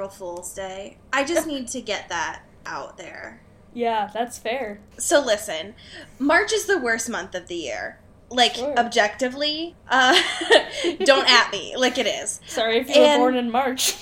April Fool's Day. I just need to get that out there. Yeah, that's fair. So listen, March is the worst month of the year. Like Sure. objectively, uh, don't at me like it is. Sorry if you were born in March.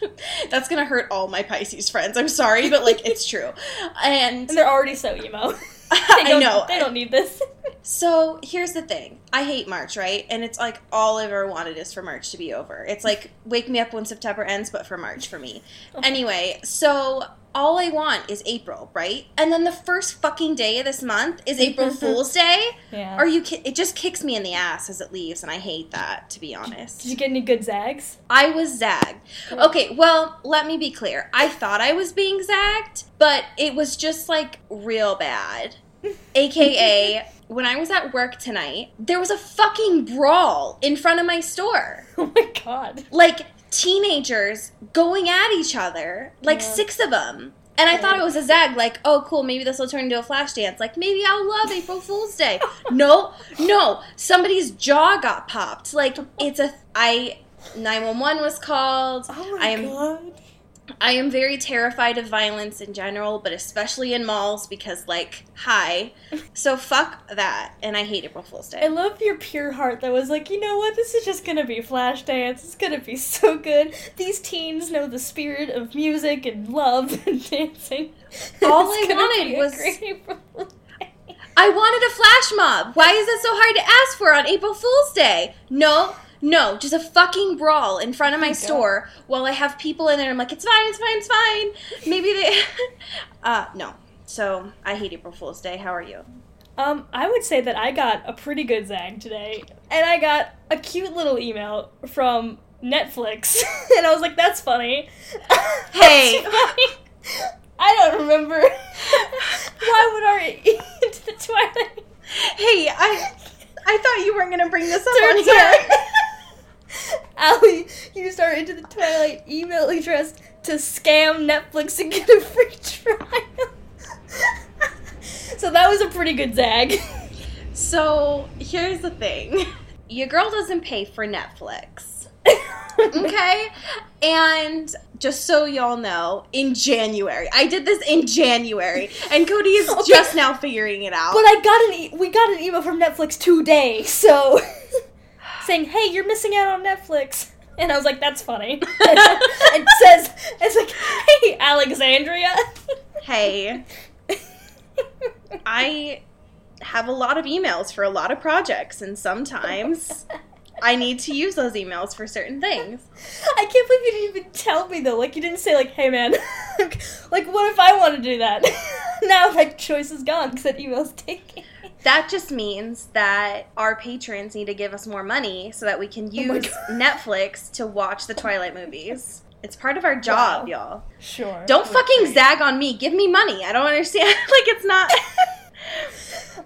That's gonna hurt all my Pisces friends. I'm sorry, but like it's true. And And they're already so emo. I know. They don't need this. So here's the thing. I hate March, right? And it's like all I ever wanted is for March to be over. It's like wake me up when September ends, but for March for me. Anyway, so all I want is April, right? And then the first fucking day of this month is April Fool's Day. Yeah. Are you? Ki- it just kicks me in the ass as it leaves, and I hate that. To be honest, Did you get any good zags? I was zagged. Okay, well, let me be clear. I thought I was being zagged, but it was just like real bad. AKA, when I was at work tonight, there was a fucking brawl in front of my store. Oh my god. Like teenagers going at each other, like Yeah. six of them. And I thought it was a zag, like, oh, cool, maybe this will turn into a flash dance. Like, maybe I'll love April Fool's Day. no, no, somebody's jaw got popped. Like, it's a. I. 911 was called. Oh my I am god. I am very terrified of violence in general, but especially in malls because like, hi. So fuck that. And I hate April Fool's Day. I love your pure heart that was like, you know what, this is just gonna be flash dance. It's gonna be so good. These teens know the spirit of music and love and dancing. All It's I gonna wanted was- great April Fool's Day. I wanted a flash mob. Why is it so hard to ask for on April Fool's Day? No, no, just a fucking brawl in front of my God. store while I have people in there. I'm like, it's fine, it's fine, it's fine. Maybe they. uh, no. So I hate April Fool's Day. How are you? Um, I would say that I got a pretty good zag today, and I got a cute little email from Netflix, and I was like, "That's funny." Hey. That's funny. I don't remember. Why would our into the Twilight Hey, I I thought you weren't gonna bring this up on turns here. Allie used our Into the Twilight email address to scam Netflix and get a free trial. so that was a pretty good zag. So here's the thing. Your girl doesn't pay for Netflix. Okay? And just so y'all know, in January, I did this in January, and Cody is Okay. just now figuring it out. But I got an e- we got an email from Netflix today, so saying, "Hey, you're missing out on Netflix." And I was like, "That's funny." it says, "It's like, hey, Alexandria." hey, I have a lot of emails for a lot of projects, and sometimes I need to use those emails for certain things. I can't believe you didn't even tell me though. Like you didn't say like, "Hey, man, like what if I want to do that?" now that choice is gone because that email's taken. That just means that our patrons need to give us more money so that we can Oh use God. Netflix to watch the Twilight movies. It's part of our job, Wow. y'all. Sure. Don't fucking zag on me. Give me money. I don't understand. like it's not.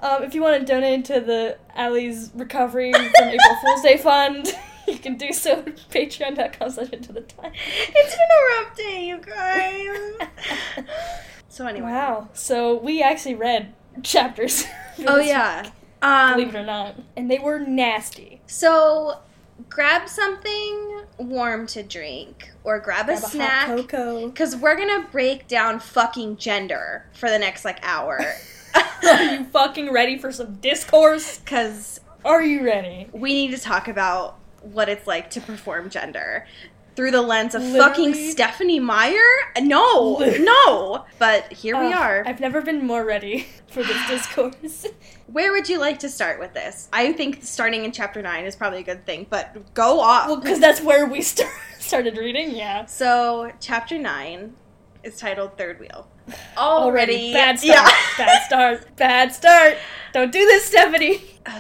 Um, if you want to donate to the Allie's recovery from April Fool's Day Fund, you can do so at patreon.com slash into the time. it's been a rough day, you guys. So anyway. Wow. So we actually read chapters. Oh yeah. week, believe it Um, or not. And they were nasty. so grab something warm to drink or grab, a snack cocoa. because we're gonna break down fucking gender for the next like hour. Are you fucking ready for some discourse? Because Are you ready? we need to talk about what it's like to perform gender through the lens of Literally. fucking Stephenie Meyer. No, no. But here we are. I've never been more ready for this discourse. Where would you like to start with this? I think starting in chapter nine is probably a good thing, but go off. well, because that's where we start, started reading, yeah. so chapter nine is titled Third Wheel. Already. Bad start. Yeah. Bad start. Bad start. Don't do this, Stephanie.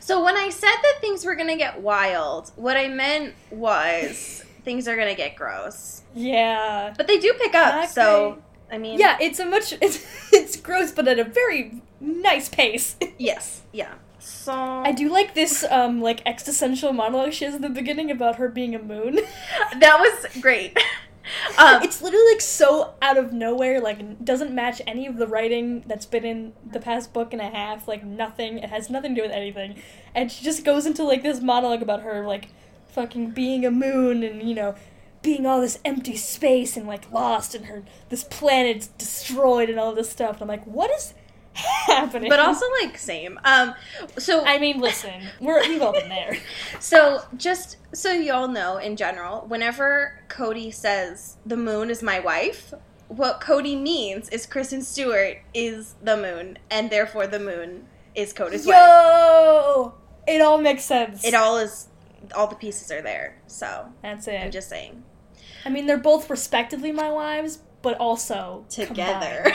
So when I said that things were gonna get wild, what I meant was things are gonna get gross. Yeah. But they do pick up, so I mean Yeah, it's a much it's it's gross, but at a very nice pace. Yes, yeah. So I do like this um like existential monologue she has in the beginning about her being a moon. that was great. Um, it's literally like so out of nowhere, like doesn't match any of the writing that's been in the past book and a half, like nothing. It has nothing to do with anything. And she just goes into like this monologue about her like fucking being a moon and you know being all this empty space and like lost and her this planet's destroyed and all this stuff. And I'm like, what is happening? But also like same. Um so I mean, listen, we're we've all been there. So, just so y'all know in general, whenever Cody says the moon is my wife, what Cody means is Kristen Stewart is the moon, and therefore the moon is Cody's wife. Yo, it all makes sense. It all is, all the pieces are there. So, That's it. I'm just saying. I mean, they're both respectively my wives, but also Together.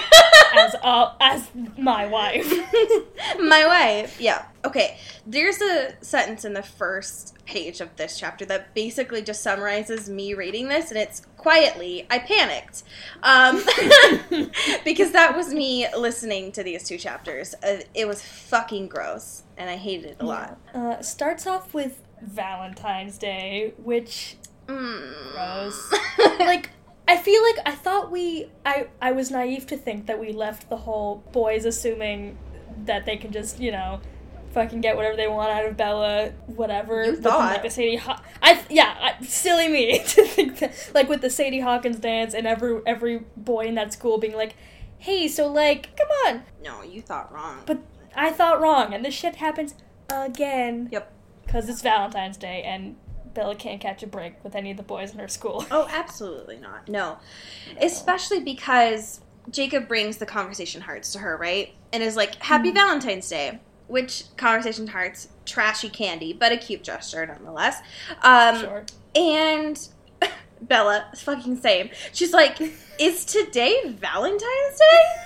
as uh, as my wife. my wife. Yeah. Okay. There's a sentence in the first page of this chapter that basically just summarizes me reading this, and it's quietly, I panicked. Um, because that was me listening to these two chapters. Uh, it was fucking gross, and I hated it a lot. Uh, starts off with Valentine's Day, which Mm. Gross. like I feel like I thought we I I was naive to think that we left the whole boys assuming that they can just, you know, fucking get whatever they want out of Bella, whatever. You thought. like the Sadie Haw- I yeah, I, silly me to think that like with the Sadie Hawkins dance and every every boy in that school being like, "Hey, so like, come on." No, you thought wrong. But I thought wrong and this shit happens again. Yep. Cuz it's Valentine's Day and Bella can't catch a break with any of the boys in her school. Oh, absolutely not. No. Especially because Jacob brings the conversation hearts to her, right? And is like, Happy Mhm. Valentine's Day. Which conversation hearts, trashy candy, but a cute gesture nonetheless. Um, sure. And Bella, fucking same. She's like, Is today Valentine's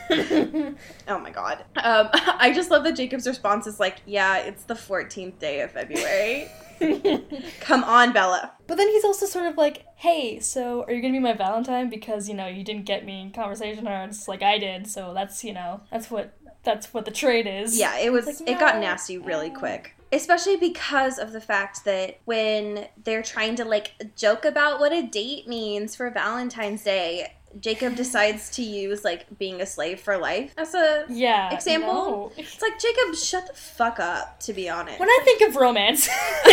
Day? Oh my god. Um, I just love that Jacob's response is like, Yeah, it's the 14th day of February. Come on, Bella. but then he's also sort of like, hey, so are you gonna be my Valentine because you know you didn't get me conversation hearts like I did, so that's you know that's what that's what the trade is. Yeah, it was. Like, it got nasty really quick. Especially because of the fact that when they're trying to like joke about what a date means for Valentine's Day, Jacob decides to use like being a slave for life as a. Yeah. Example? no. It's like Jacob, shut the fuck up. To be honest. When I think of romance,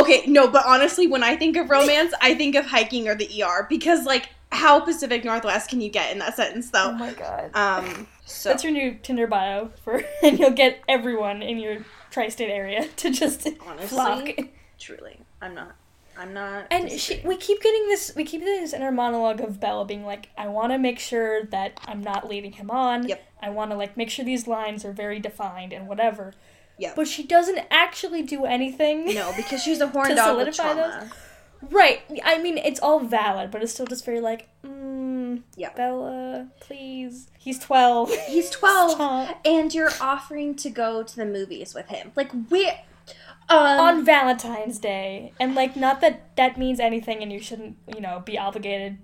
okay, no, but honestly, when I think of romance, I think of hiking or the ER because like how Pacific Northwest can you get in that sentence though? oh my god, Um, so that's your new Tinder bio for, and you'll get everyone in your tri-state area to just Honestly, flock. truly, I'm not. I'm not. And she, we keep getting this. We keep getting this inner monologue of Bella being like, "I want to make sure that I'm not leading him on. Yep. I want to like make sure these lines are very defined and whatever." Yep. But she doesn't actually do anything. No, because she's a horn To dog with solidify trauma. Right. I mean, it's all valid, but it's still just very like, mm, Yeah. Bella, please. He's twelve. He's 12, Stop. and you're offering to go to the movies with him. Like, we. Um, On Valentine's Day, and like, not that that means anything, and you shouldn't, you know, be obligated,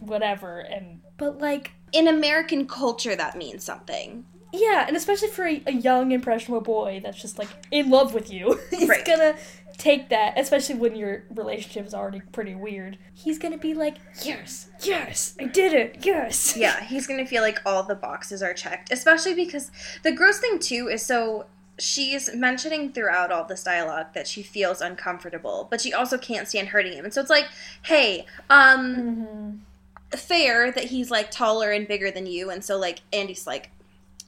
whatever. And but like, in American culture, that means something. Yeah, and especially for a, a young, impressionable boy that's just like in love with you, he's Right. gonna take that, especially when your relationship is already pretty weird. He's gonna be like, yes, yes, I did it, yes. Yeah, he's gonna feel like all the boxes are checked. Especially because the gross thing, too, is so she's mentioning throughout all this dialogue that she feels uncomfortable, but she also can't stand hurting him. And so it's like, hey, um, Mm-hmm. fair that he's like taller and bigger than you, and so like Andy's like,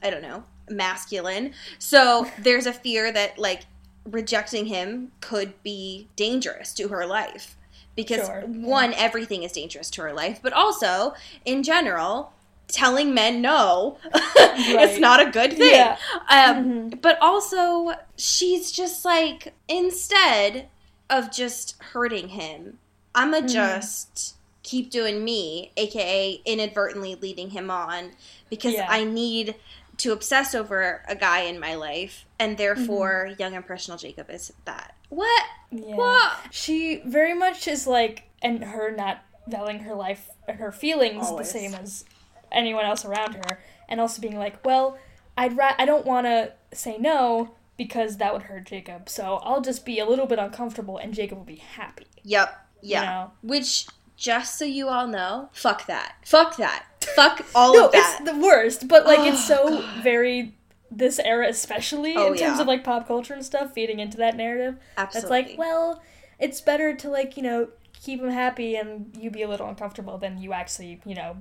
I don't know, masculine. So there's a fear that like rejecting him could be dangerous to her life because Sure, one, everything is dangerous to her life, but also in general. Telling men no, it's not a good thing. Yeah. Um, Mhm. But also, she's just like, instead of just hurting him, I'ma Mhm. just keep doing me, aka inadvertently leading him on, because Yeah. I need to obsess over a guy in my life, and therefore, Mm-hmm. young impressional Jacob is that. What? Yeah. What? She very much is like, and her not valuing her life and her feelings Always. the same as anyone else around her, and also being like, well, I'd ra- I don't want to say no because that would hurt Jacob, so I'll just be a little bit uncomfortable, and Jacob will be happy. Yep. Yeah. You know? Which, just so you all know, fuck that. Fuck that. Fuck all No, of that. it's the worst, but like it's Oh, so God. very this era especially Oh, in terms yeah. of like pop culture and stuff feeding into that narrative. Absolutely. That's like, well, it's better to like you know keep them happy and you be a little uncomfortable than you actually you know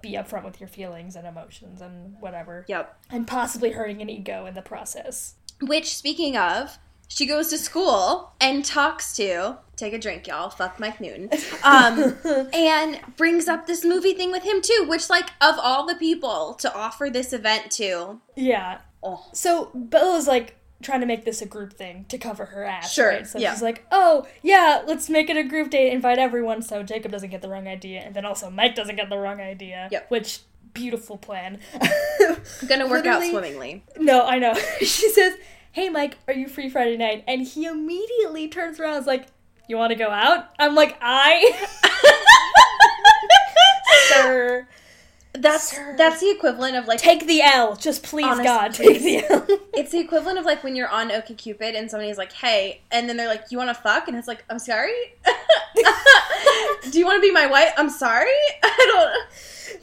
be upfront with your feelings and emotions and whatever Yep. and possibly hurting an ego in the process. Which, speaking of, she goes to school and talks to, take a drink, y'all, fuck Mike Newton, um, and brings up this movie thing with him too, which, like, of all the people to offer this event to, Yeah. oh, So Bella's like trying to make this a group thing to cover her ass. Sure, Right? So yeah. she's like, oh, yeah, let's make it a group date, invite everyone so Jacob doesn't get the wrong idea, and then also Mike doesn't get the wrong idea. Yep. Which, beautiful plan. gonna work out swimmingly. No, I know. she says, hey, Mike, are you free Friday night? And he immediately turns around and is like, you want to go out? I'm like, I? Sir. That's Sir. that's the equivalent of like Take the L. Just please, Honest- God, please. take the L. it's the equivalent of like when you're on OkCupid and somebody's like, "Hey," and then they're like, "You want to fuck?" and it's like, "I'm sorry." Do you want to be my wife? I'm sorry. I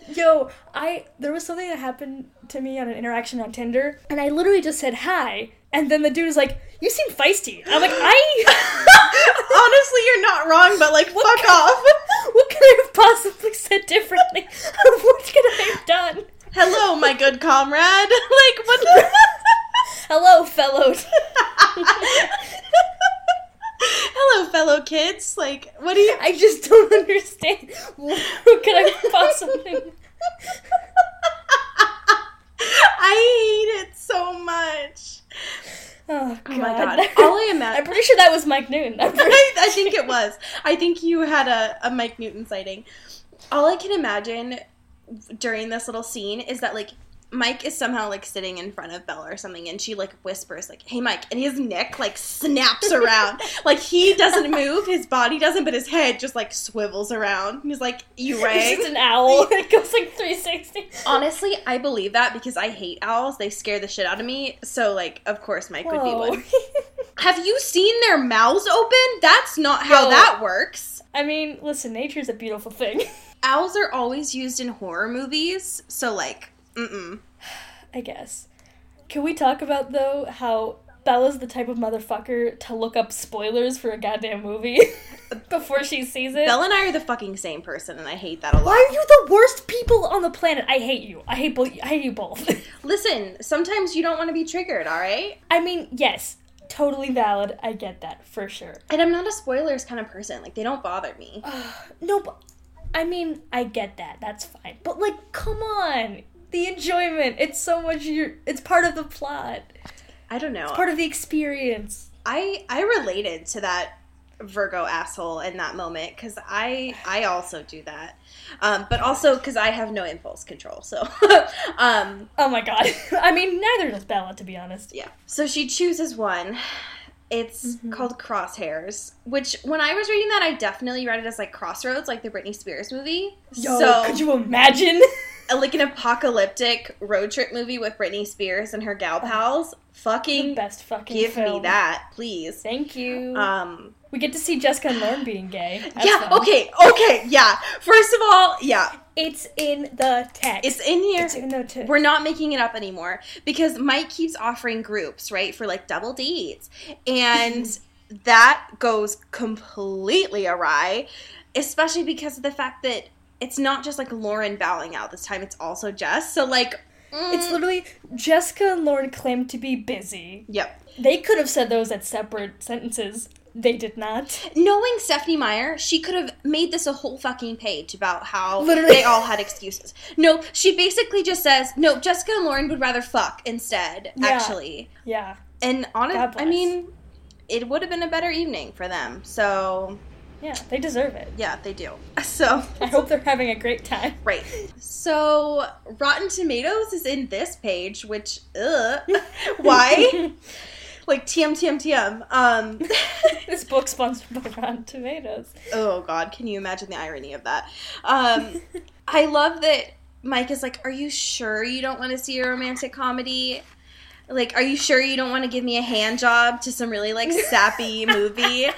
don't. Yo, I there was something that happened to me on an interaction on Tinder, and I literally just said hi, and then the dude is like, "You seem feisty." I'm like, "I." Honestly, you're not wrong, but like, What fuck off. what could I have possibly said differently? what could I have done? Hello, my good comrade. like, what the? Hello, fellows. Hello, fellow kids. Like, what do you? I just don't understand. What could I possibly? I hate it so much. Oh, God. Oh my god. All I I'm imagine. pretty sure that was Mike Noon. I'm pretty- I, I think it was. I think you had a, a Mike Newton sighting. All I can imagine during this little scene is that like Mike is somehow like sitting in front of Bella or something, and she like whispers like, "Hey, Mike," and his neck like snaps around. like he doesn't move, his body doesn't, but his head just like swivels around. He's like, "You It's rang." just an owl. It goes like 360. Honestly, I believe that because I hate owls. They scare the shit out of me. So, like, of course, Mike would be one. Have you seen their mouths open? That's not how Yo. that works. I mean, listen, nature's a beautiful thing. Owls are always used in horror movies, so like, mm-mm. I guess. Can we talk about though how Bella's the type of motherfucker to look up spoilers for a goddamn movie before she sees it? Bella and I are the fucking same person, and I hate that a lot. Why are you the worst people on the planet? I hate you. I hate both. I hate you both. Listen, sometimes you don't want to be triggered, all right? I mean, yes, totally valid. I get that for sure. And I'm not a spoilers kind of person. Like, they don't bother me. No, but I mean, I get that. That's fine. But like, come on, the enjoyment. It's so much. Your. It's part of the plot. I don't know. Part of the experience. I I related to that Virgo asshole in that moment because I I also do that, um, but also because I have no impulse control. So, um, Oh my god. I mean, neither does Bella, to be honest. yeah. So she chooses one. It's Mhm. called Crosshairs, which when I was reading that, I definitely read it as like Crossroads, like the Britney Spears movie. Yo, so, could you imagine? uh, like an apocalyptic road trip movie with Britney Spears and her gal pals. the Fucking best fucking give me that, please. Thank you. Um, we get to see Jessica and Lauren being gay. That's yeah, fun. okay, okay, yeah. First of all, yeah, It's in the text. it's in here. It's in the text. We're not making it up anymore because Mike keeps offering groups, right, for like double dates. And that goes completely awry, especially because of the fact that it's not just like Lauren bowing out this time, it's also Jess. So, like, mm, It's literally Jessica and Lauren claim to be busy. Yep. They could have said those as separate sentences. They did not. Knowing Stephenie Meyer, she could have made this a whole fucking page about how Literally. they all had excuses. No, she basically just says, no, Jessica and Lauren would rather fuck instead, Yeah. actually. Yeah. And honest, God I mean, it would have been a better evening for them. So, Yeah, they deserve it. yeah, they do. So, I hope they're having a great time. right. So, Rotten Tomatoes is in this page, which, ugh. Why? like, TM, TM, TM. Um, this book sponsored by Rotten Tomatoes. oh, God, can you imagine the irony of that? Um, I love that Mike is like, Are you sure you don't want to see a romantic comedy? Like, are you sure you don't want to give me a hand job to some really like sappy movie? And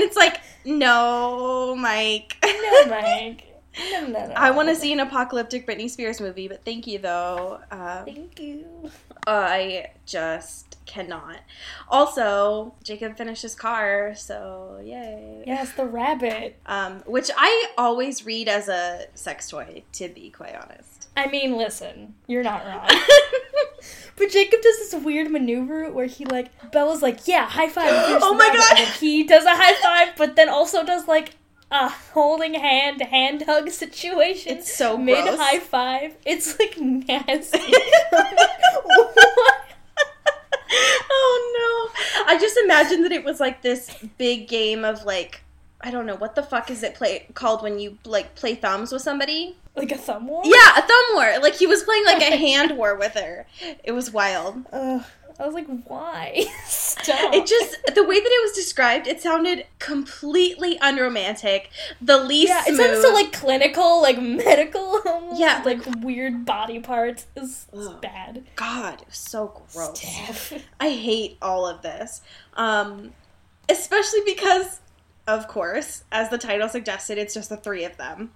it's like, no, Mike. No, Mike. No, no, no. I want to see an apocalyptic Britney Spears movie, but thank you though. Uh, Thank you. I just cannot. Also, Jacob finished his car, so yay. Yes, the rabbit. Um, which I always read as a sex toy, to be quite honest. I mean, listen, you're not wrong. but Jacob does this weird maneuver where he like Bella's like, yeah, high five. Oh my God. he does a high five, but then also does like a holding hand hand hug situation. It's so mid gross. high five. It's like nasty. oh no. I just imagined that it was like this big game of like I don't know what the fuck is it play called when you like play thumbs with somebody? Like a thumb war. Yeah, a thumb war. Like he was playing like a hand war with her. It was wild. Ugh. I was like, why? Stop. It just the way that it was described, it sounded completely unromantic. The least yeah, it smooth. sounds so like clinical, like medical. Almost. Yeah, like weird body parts. is bad. God, it was so gross. Steph. I hate all of this. Um, especially because, of course, as the title suggested, it's just the three of them.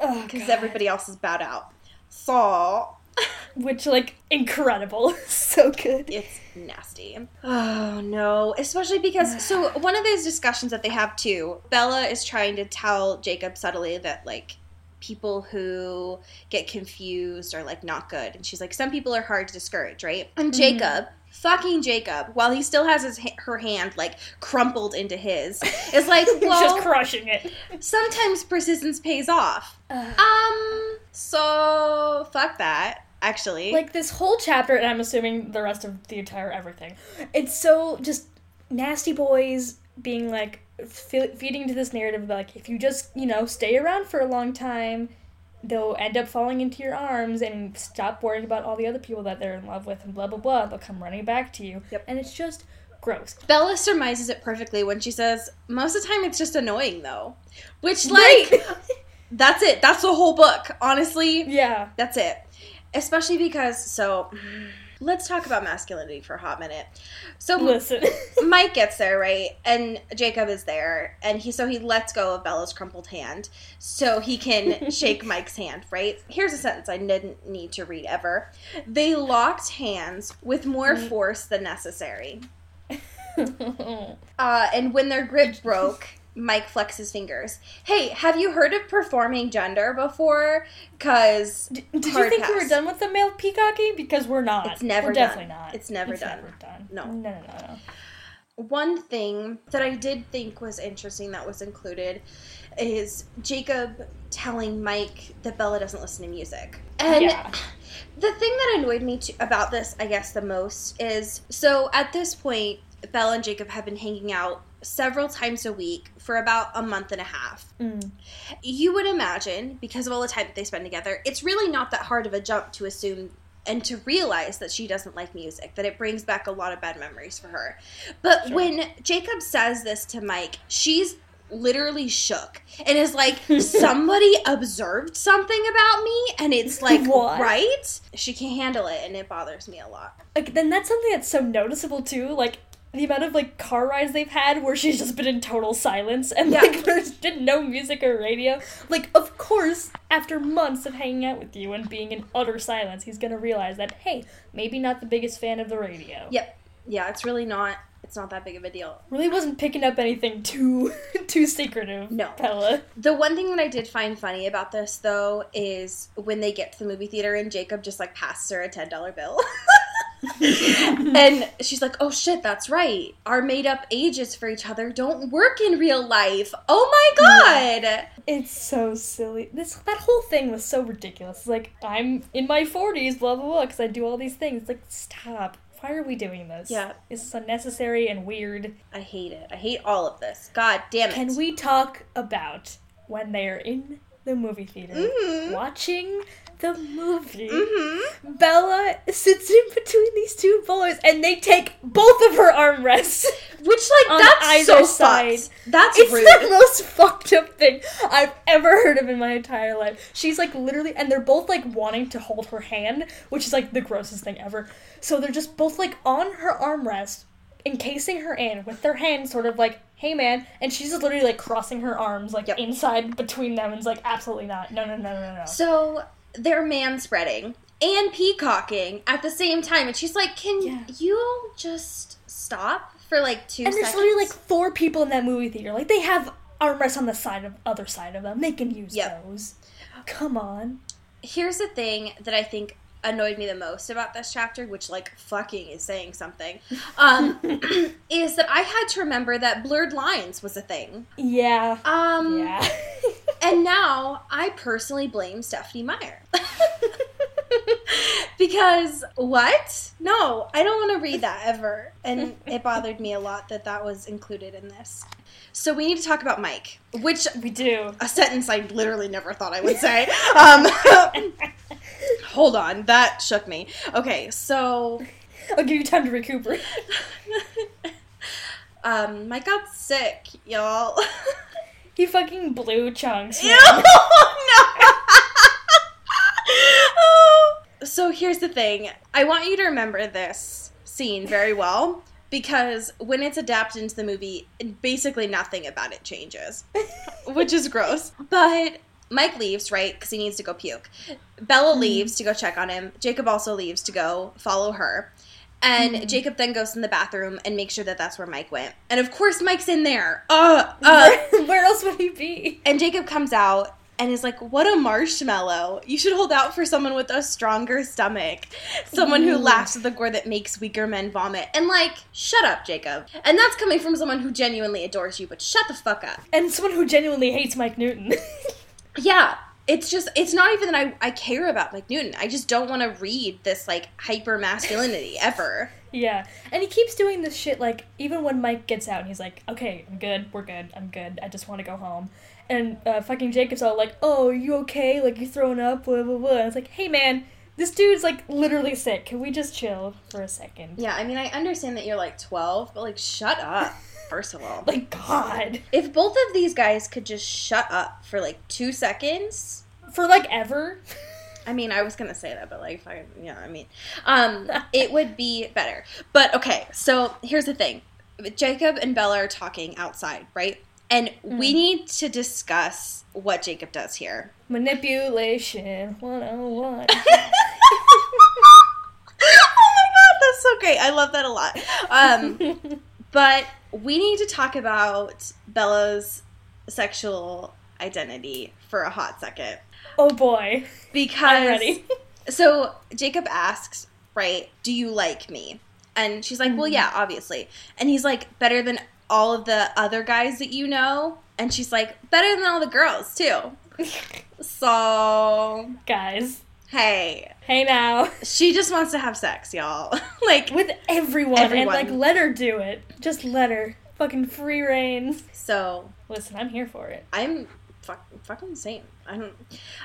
Oh, Because God. everybody else is bowed out. So, Which, like, incredible. so good. it's nasty. Oh, no. Especially because, so, one of those discussions that they have too, Bella is trying to tell Jacob subtly that, like, people who get confused are like not good and she's like some people are hard to discourage right and Mhm. jacob fucking jacob while he still has his her hand like crumpled into his is like well Just crushing it. sometimes persistence pays off Ugh. um so fuck that actually like this whole chapter, and I'm assuming the rest of the entire everything. It's so just nasty boys being like fe- feeding into this narrative of like if you just you know stay around for a long time, they'll end up falling into your arms and stop worrying about all the other people that they're in love with and blah blah blah. They'll come running back to you, Yep. and it's just gross. Bella surmises it perfectly when she says, most of the time it's just annoying though. Which, like, Right. that's it. That's the whole book. Honestly, yeah. that's it. Especially because, so, let's talk about masculinity for a hot minute. So, Listen. Mike gets there, right? And Jacob is there. And he, so he lets go of Bella's crumpled hand so he can shake Mike's hand, right? Here's a sentence I didn't need to read ever. They locked hands with more Mm. force than necessary. Uh, and when their grip broke, Mike flexes fingers. Hey, have you heard of performing gender before? Because D- Did you think we were done with the male peacocking? Because we're not. It's never we're done. definitely not. It's never done. Never done. No. No, no, no, no. one thing that I did think was interesting that was included is Jacob telling Mike that Bella doesn't listen to music. And Yeah. the thing that annoyed me to, about this, I guess, the most is so at this point, Bella and Jacob have been hanging out several times a week for about a month and a half. Mm. You would imagine, because of all the time that they spend together, it's really not that hard of a jump to assume and to realize that she doesn't like music, that it brings back a lot of bad memories for her. But Sure. when Jacob says this to Mike, she's literally shook and is like, somebody observed something about me, and it's like, What? right? She can't handle it, and it bothers me a lot. Like then that's something that's so noticeable too. Like the amount of like car rides they've had where she's just been in total silence and Yeah. like there's been no music or radio. Like of course, after months of hanging out with you and being in utter silence, he's gonna realize that hey, maybe not the biggest fan of the radio. Yep. Yeah, it's really not. It's not that big of a deal. Really wasn't picking up anything too too secretive. No. Bella. The one thing that I did find funny about this, though, is when they get to the movie theater and Jacob just like passes her a ten dollar bill, and she's like, "Oh shit, that's right. Our made up ages for each other don't work in real life. Oh my god." It's so silly. This that whole thing was so ridiculous. It's like I'm in my forties, blah blah blah, because I do all these things. It's like stop. Why are we doing this? Yeah. This is unnecessary and weird. I hate it. I hate all of this. God damn it. Can we talk about when they are in the movie theater Mhm. watching the movie? Mm-hmm. Bella sits in between these two boys, and they take both of her armrests. Which like that's so side. fucked. That's It's rude. the most fucked up thing I've ever heard of in my entire life. She's like literally, and they're both like wanting to hold her hand, which is like the grossest thing ever. So they're just both like on her armrest, encasing her in with their hands sort of like, hey man, and she's just literally like crossing her arms like Yep. inside between them and is like, absolutely not. No, no, no, no, no. So they're man spreading, and peacocking at the same time. And she's like, Can Yeah. you just stop for like two And there's literally like four people in that movie theater. Like they have armrests on the side of other side of them. They can use Yep. those. Come on. Here's the thing that I think annoyed me the most about this chapter, which like fucking is saying something, um, is that I had to remember that blurred lines was a thing. Yeah. Um, Yeah. And now I personally blame Stephenie Meyer. because what? No, I don't want to read that ever. And it bothered me a lot that that was included in this. So we need to talk about Mike, which we do. a sentence I literally never thought I would say. Um, hold on, that shook me. Okay, so I'll give you time to recuperate. um, Mike got sick, y'all. He fucking blew chunks. Ew, no. Oh. So here's the thing. I want you to remember this scene very well because when it's adapted into the movie, basically nothing about it changes, which is gross. But Mike leaves, right? Because he needs to go puke. Bella leaves to go check on him. Jacob also leaves to go follow her. And Mhm. Jacob then goes in the bathroom and makes sure that that's where Mike went. And of course, Mike's in there. Uh, uh. Where, where else would he be? And Jacob comes out and is like, What a marshmallow. You should hold out for someone with a stronger stomach. Someone who laughs at the gore that makes weaker men vomit. And like, shut up, Jacob. And that's coming from someone who genuinely adores you, but shut the fuck up. And someone who genuinely hates Mike Newton. Yeah. It's just, it's not even that I, I care about Mike Newton. I just don't want to read this, like, hyper masculinity ever. yeah. And he keeps doing this shit, like, even when Mike gets out and he's like, okay, I'm good, we're good, I'm good, I just want to go home. And uh, fucking Jacob's all like, oh, are you okay? Like, you throwing up? Blah, blah, blah. And it's like, hey, man, this dude's, like, literally sick. Can we just chill for a second? Yeah, I mean, I understand that you're like 12, but like, shut up, first of all. Like, God. If both of these guys could just shut up for like two seconds, For, like, ever? I mean, I was gonna say that, but like, I, yeah, I mean, um, it would be better. But okay, so here's the thing: Jacob and Bella are talking outside, right? And we Mm. need to discuss what Jacob does here. Manipulation 101. oh my god, that's so great! I love that a lot. Um, but we need to talk about Bella's sexual identity for a hot second oh boy. because I'm ready. So Jacob asks, right, do you like me? And she's like, well, Mhm. yeah, obviously. And he's like, better than all of the other guys that you know? And she's like, better than all the girls, too. So, Guys. hey, Hey now. she just wants to have sex, y'all. like, With everyone, Everyone. and like let her do it. Just let her. Fucking free reign. so Listen, I'm here for it. I'm fuck, fucking same. I don't.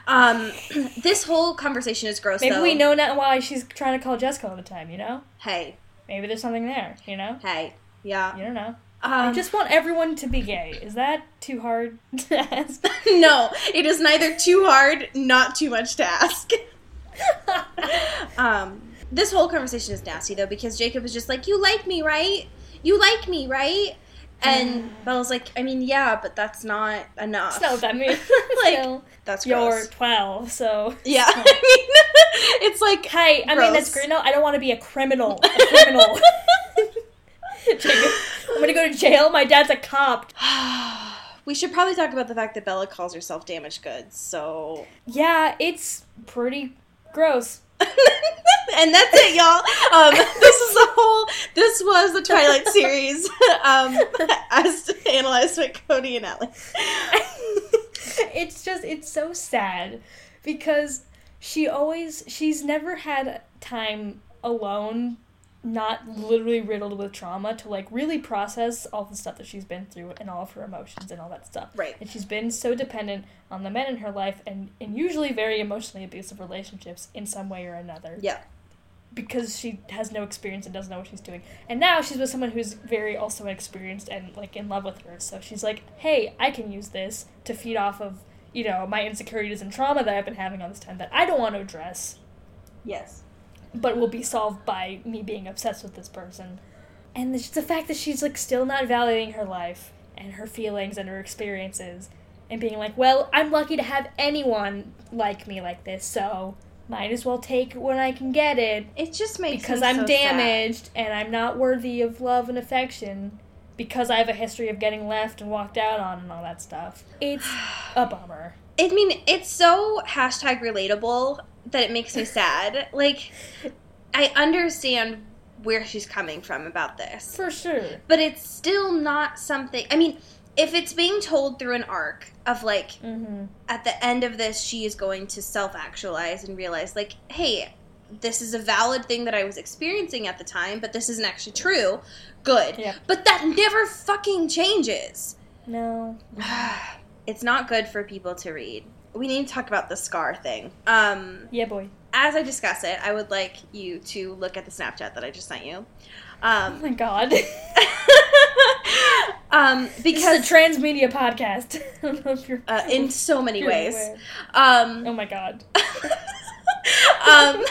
Um, this whole conversation is gross, Maybe though. we know now why she's trying to call Jessica all the time, you know? Hey, Maybe there's something there, you know? hey, yeah. You don't know. Um, I just want everyone to be gay. Is that too hard to ask? no, it is neither too hard, not too much to ask. um, this whole conversation is nasty though because Jacob is just like, "You like me, right? You like me, right?" And Bella's like, "I mean, yeah, but that's not enough." Not what that means. Like, That's you're gross. 12, so. Yeah, I mean, it's like Hey, I mean, that's Gross. great. No, I don't want to be a criminal. A criminal. I'm gonna go to jail. My dad's a cop. we should probably talk about the fact that Bella calls herself damaged goods. So, Yeah, it's pretty gross. and that's it, y'all. Um, this is the whole. This was the Twilight series, um, as analyzed by Cody and Ellie. it's just it's so sad because she always she's never had time alone not literally riddled with trauma to like really process all the stuff that she's been through and all of her emotions and all that stuff Right. and she's been so dependent on the men in her life and in usually very emotionally abusive relationships in some way or another Yeah. because she has no experience and doesn't know what she's doing. And now she's with someone who's very also experienced and like in love with her. So she's like, "Hey, I can use this to feed off of, you know, my insecurities and trauma that I've been having all this time that I don't want to address, Yes. But will be solved by me being obsessed with this person." And it's just the fact that she's like still not valuing her life and her feelings and her experiences and being like, "Well, I'm lucky to have anyone like me like this, so might as well take it when I can get it It just makes because me I'm so sad. damaged and I'm not worthy of love and affection because I have a history of getting left and walked out on and all that stuff. It's a bummer. I mean, it's so hashtag relatable that it makes me sad. Like, I understand where she's coming from about this, For sure. but it's still not something. I mean, if it's being told through an arc of like, Mm-hmm. at the end of this, she is going to self actualize and realize, like, hey, this is a valid thing that I was experiencing at the time, but this isn't actually true. Good. Yeah. But that never fucking changes. No. it's not good for people to read. We need to talk about the scar thing. Um, Yeah, boy. as I discuss it, I would like you to look at the Snapchat that I just sent you. Oh Um, my god. um, this because is a transmedia podcast. I don't know if you're uh, in so many ways. Um, Oh my god. um,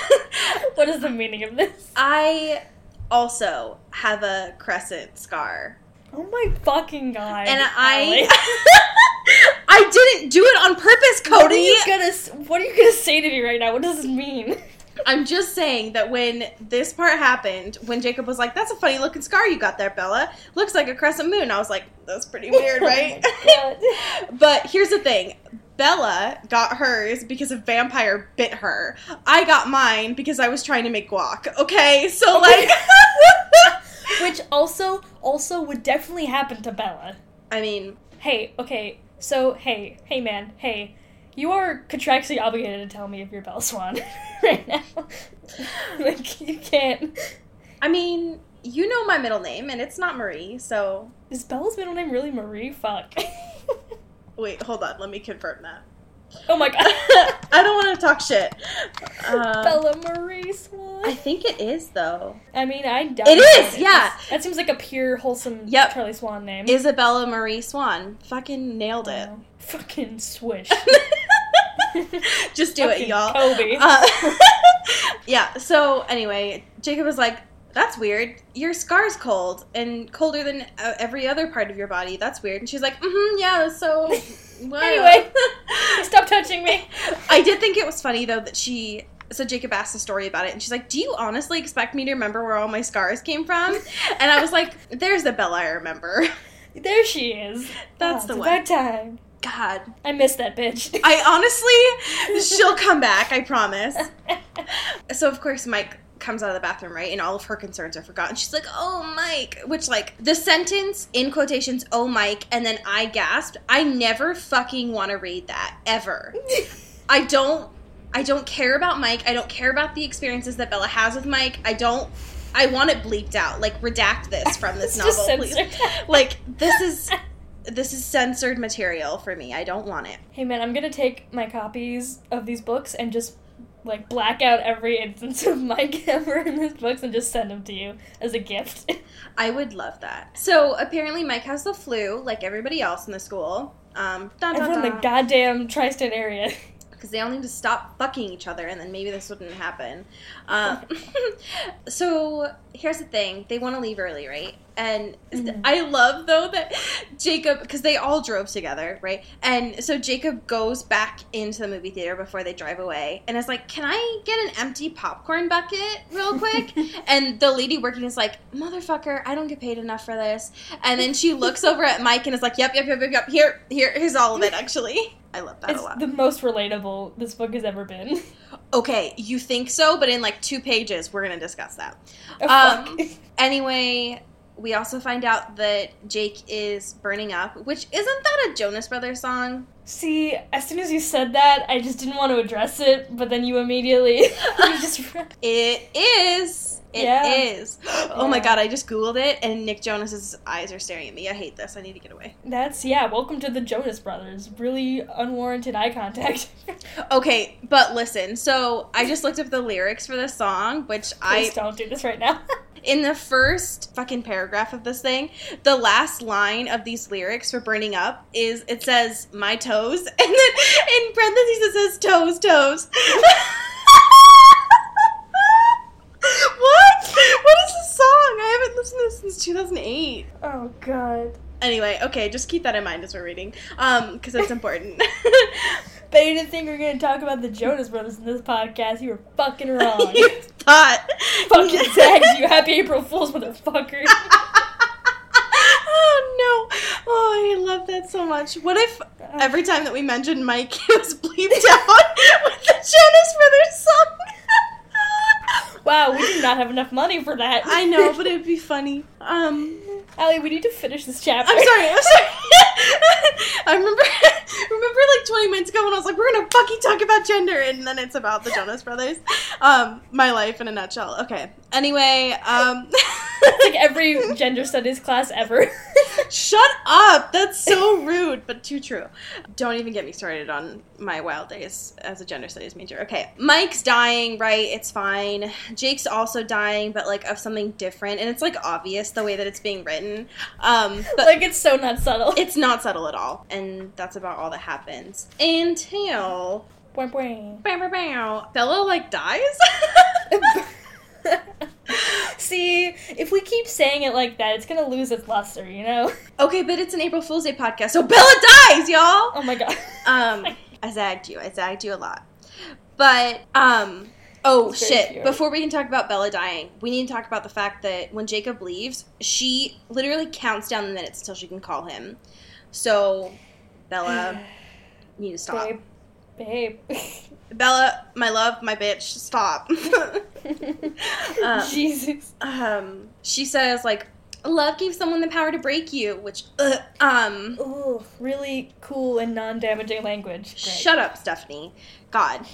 what is the meaning of this? I also have a crescent scar, Oh my fucking god. and I I didn't do it on purpose, What are Cody. you gonna What are you gonna say to me right now? What does this mean? I'm just saying that when this part happened, when Jacob was like, "That's a funny looking scar you got there, Bella. Looks like a crescent moon." I was like, "That's pretty weird, right?" Oh my god. but here's the thing. Bella got hers because a vampire bit her. I got mine because I was trying to make guac. Okay, so like, Which also also would definitely happen to Bella. I mean, Hey, okay, so hey, hey man, hey. You are contractually obligated to tell me if you're Bella Swan right now. like you can't. I mean, you know my middle name, and it's not Marie. So Is Bella's middle name really Marie? Fuck. Wait, hold on. Let me confirm that. oh my god. I don't want to talk shit. Uh, Bella Marie Swan. I think it is though. I mean, I doubt It is, That's- yeah. That seems like a pure, wholesome Yep. Charlie Swan name. Isabella Marie Swan. Fucking nailed it. Oh, fucking swish. Just do it, y'all. Kobe. Uh, yeah. So anyway, Jacob was like, "That's weird. Your scar's cold and colder than uh, every other part of your body. That's weird." And she's like, "Mm-hmm. Yeah. So? Anyway. Stop touching me. I did think it was funny though that she. So Jacob asked a story about it, and she's like, "Do you honestly expect me to remember where all my scars came from?" And I was like, "There's the Bella I remember." There she is. That's Oh, the one. about time. God, I miss that bitch. I honestly, she'll come back. I promise. So of course Mike comes out of the bathroom, right? And all of her concerns are forgotten. She's like, "Oh, Mike," which like the sentence in quotations, "Oh, Mike," and then I gasped. I never fucking want to read that ever. I don't. I don't care about Mike. I don't care about the experiences that Bella has with Mike. I don't. I want it bleeped out. Like redact this from this novel, please. Like this is this is censored material for me. I don't want it. Hey man, I'm gonna take my copies of these books and just like black out every instance of Mike ever in his books and just send them to you as a gift. I would love that. So apparently, Mike has the flu, like everybody else in the school. Um, Everyone in the goddamn tri-state area. Because they all need to stop fucking each other, and then maybe this wouldn't happen. Um, so here's the thing: they want to leave early, right? And Mhm. I love though that Jacob, because they all drove together, right? And so Jacob goes back into the movie theater before they drive away, and is like, "Can I get an empty popcorn bucket real quick?" and the lady working is like, "Motherfucker, I don't get paid enough for this." And then she looks over at Mike and is like, "Yep, yep, yep, yep, yep. Here, here, here's all of it. Actually, I love that It's a lot." the most relatable this book has ever been. Okay, you think so, but in like two pages, we're gonna discuss that. Oh. Um, Anyway, we also find out that Jake is burning up, which isn't that a Jonas Brothers song? See, as soon as you said that, I just didn't want to address it, but then you immediately you just It is. It Yeah. is. Oh my god, I just googled it and Nick Jonas's eyes are staring at me. I hate this. I need to get away. That's yeah, welcome to the Jonas Brothers. Really unwarranted eye contact. Okay, but listen. So, I just looked up the lyrics for this song, which Please I don't do this right now. in the first fucking paragraph of this thing, the last line of these lyrics for Burning Up is it says my toes, and then in parentheses it says toes, toes. what? What is this song? I haven't listened to this since 2008. oh god. Anyway, okay, just keep that in mind as we're reading, um, because it's important. But you didn't think we were gonna talk about the Jonas Brothers in this podcast. You were fucking wrong. you thought. fucking zags you. Happy April Fool's, motherfucker. oh no! Oh, I love that so much. What if every time that we mentioned Mike, he was bleeped out with the Jonas Brothers song? Wow, we do not have enough money for that. I know, but it'd be funny. Um, Allie, we need to finish this chapter. I'm sorry. I'm sorry. I remember, remember like 20 minutes ago when I was like, "We're gonna fucking talk about gender," and then it's about the Jonas Brothers. Um, my life in a nutshell. Okay. Anyway, um, like every gender studies class ever. shut up. That's so rude, but too true. Don't even get me started on my wild days as a gender studies major. Okay, Mike's dying, right? It's fine. Jake's also dying, but like of something different, and it's like obvious the way that it's being written. Um, but like it's so not subtle. it's not subtle at all, and that's about all that happens until boing. Bow, bow, bow. Bella like dies. See, if we keep saying it like that, it's gonna lose its luster, you know? okay, but it's an April Fool's Day podcast, so Bella dies, y'all. Oh my god. Um, I zagged you. I zagged you a lot, but um. Oh shit! cute. Before we can talk about Bella dying, we need to talk about the fact that when Jacob leaves, she literally counts down the minutes until she can call him. So, Bella, you need to stop. Babe. Babe. Bella, my love, my bitch, stop. Um, Jesus. um, she says like, "Love gives someone the power to break you," which, uh, um, Ooh, really cool and non damaging language. Great. shut up, Stephenie. God.